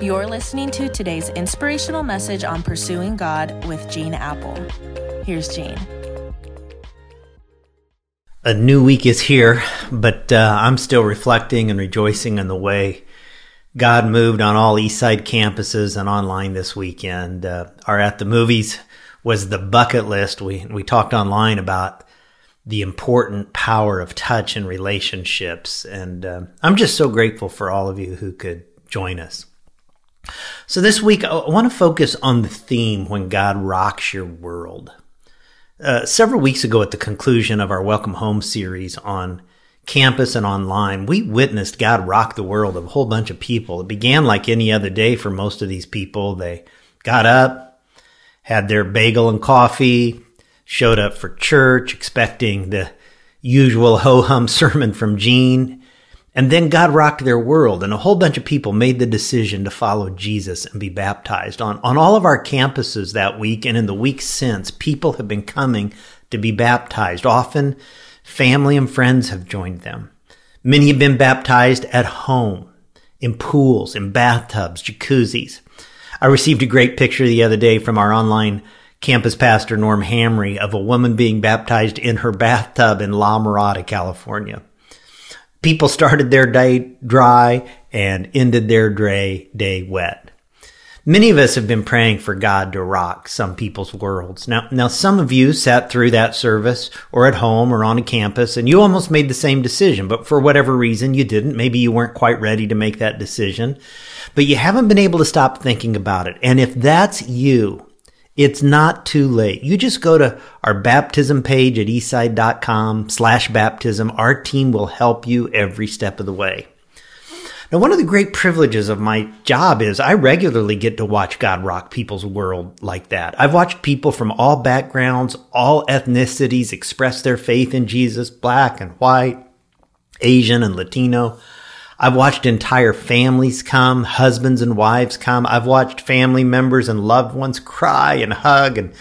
You're listening to today's inspirational message on pursuing God with Gene Appel. Here's Gene. A new week is here, but uh, I'm still reflecting and rejoicing in the way God moved on all Eastside campuses and online this weekend. Uh, our at the movies was the bucket list. We we talked online about the important power of touch and relationships, and uh, I'm just so grateful for all of you who could join us. So this week, I want to focus on the theme when God rocks your world. Uh, several weeks ago, at the conclusion of our Welcome Home series on campus and online, we witnessed God rock the world of a whole bunch of people. It began like any other day for most of these people. They got up, had their bagel and coffee, showed up for church, expecting the usual ho hum sermon from Gene, and then God rocked their world, and a whole bunch of people made the decision to follow Jesus and be baptized. On, on all of our campuses that week and in the weeks since, people have been coming to be baptized. Often, family and friends have joined them. Many have been baptized at home, in pools, in bathtubs, jacuzzis. I received a great picture the other day from our online campus pastor, Norm Hamry, of a woman being baptized in her bathtub in La Mirada, California people started their day dry and ended their day, day wet. Many of us have been praying for God to rock some people's worlds. Now, now some of you sat through that service or at home or on a campus and you almost made the same decision, but for whatever reason you didn't. Maybe you weren't quite ready to make that decision, but you haven't been able to stop thinking about it. And if that's you, it's not too late. You just go to our baptism page at eastside.com slash baptism. Our team will help you every step of the way. Now, one of the great privileges of my job is I regularly get to watch God rock people's world like that. I've watched people from all backgrounds, all ethnicities express their faith in Jesus, black and white, Asian and Latino. I've watched entire families come, husbands and wives come. I've watched family members and loved ones cry and hug and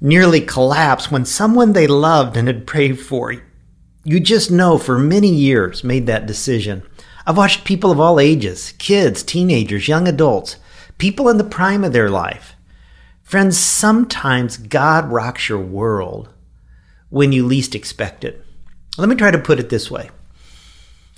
nearly collapse when someone they loved and had prayed for, you just know for many years made that decision. I've watched people of all ages, kids, teenagers, young adults, people in the prime of their life. Friends, sometimes God rocks your world when you least expect it. Let me try to put it this way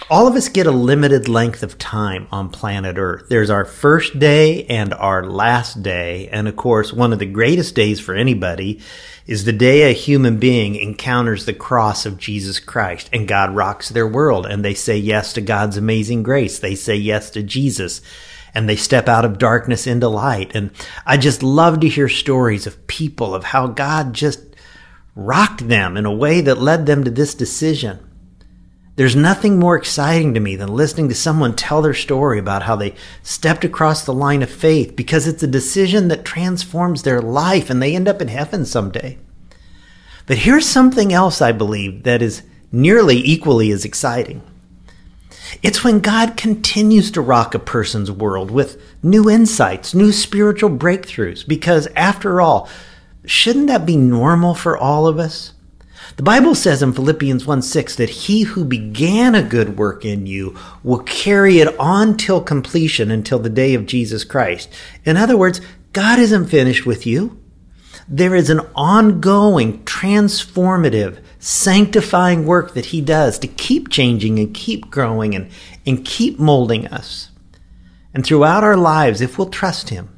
all of us get a limited length of time on planet Earth. There's our first day and our last day. And of course, one of the greatest days for anybody is the day a human being encounters the cross of Jesus Christ and God rocks their world and they say yes to God's amazing grace. They say yes to Jesus and they step out of darkness into light. And I just love to hear stories of people of how God just rocked them in a way that led them to this decision. There's nothing more exciting to me than listening to someone tell their story about how they stepped across the line of faith because it's a decision that transforms their life and they end up in heaven someday. But here's something else I believe that is nearly equally as exciting. It's when God continues to rock a person's world with new insights, new spiritual breakthroughs, because after all, shouldn't that be normal for all of us? The Bible says in Philippians 1 6 that he who began a good work in you will carry it on till completion until the day of Jesus Christ. In other words, God isn't finished with you. There is an ongoing, transformative, sanctifying work that he does to keep changing and keep growing and, and keep molding us. And throughout our lives, if we'll trust him,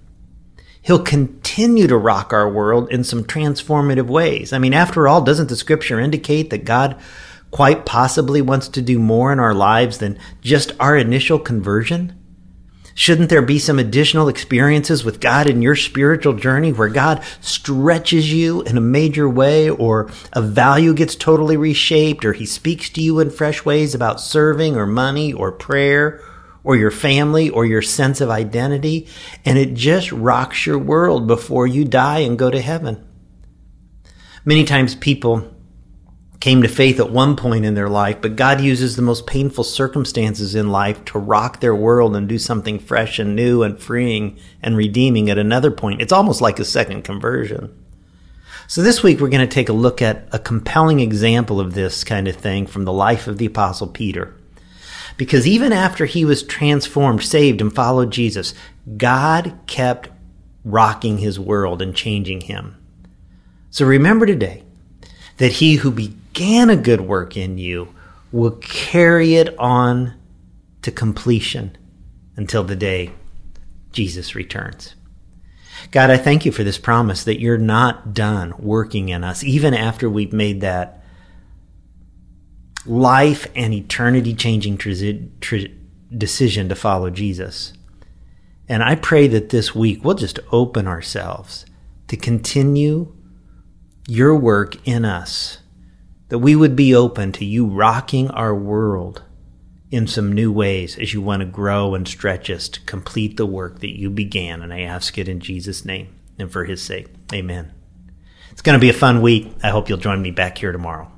He'll continue to rock our world in some transformative ways. I mean, after all, doesn't the scripture indicate that God quite possibly wants to do more in our lives than just our initial conversion? Shouldn't there be some additional experiences with God in your spiritual journey where God stretches you in a major way or a value gets totally reshaped or he speaks to you in fresh ways about serving or money or prayer or your family or your sense of identity, and it just rocks your world before you die and go to heaven. Many times people came to faith at one point in their life, but God uses the most painful circumstances in life to rock their world and do something fresh and new and freeing and redeeming at another point. It's almost like a second conversion. So this week we're going to take a look at a compelling example of this kind of thing from the life of the apostle Peter. Because even after he was transformed, saved, and followed Jesus, God kept rocking his world and changing him. So remember today that he who began a good work in you will carry it on to completion until the day Jesus returns. God, I thank you for this promise that you're not done working in us, even after we've made that life and eternity changing decision to follow Jesus. And I pray that this week we'll just open ourselves to continue your work in us, that we would be open to you rocking our world in some new ways as you want to grow and stretch us to complete the work that you began. And I ask it in Jesus' name and for his sake. Amen. It's going to be a fun week. I hope you'll join me back here tomorrow.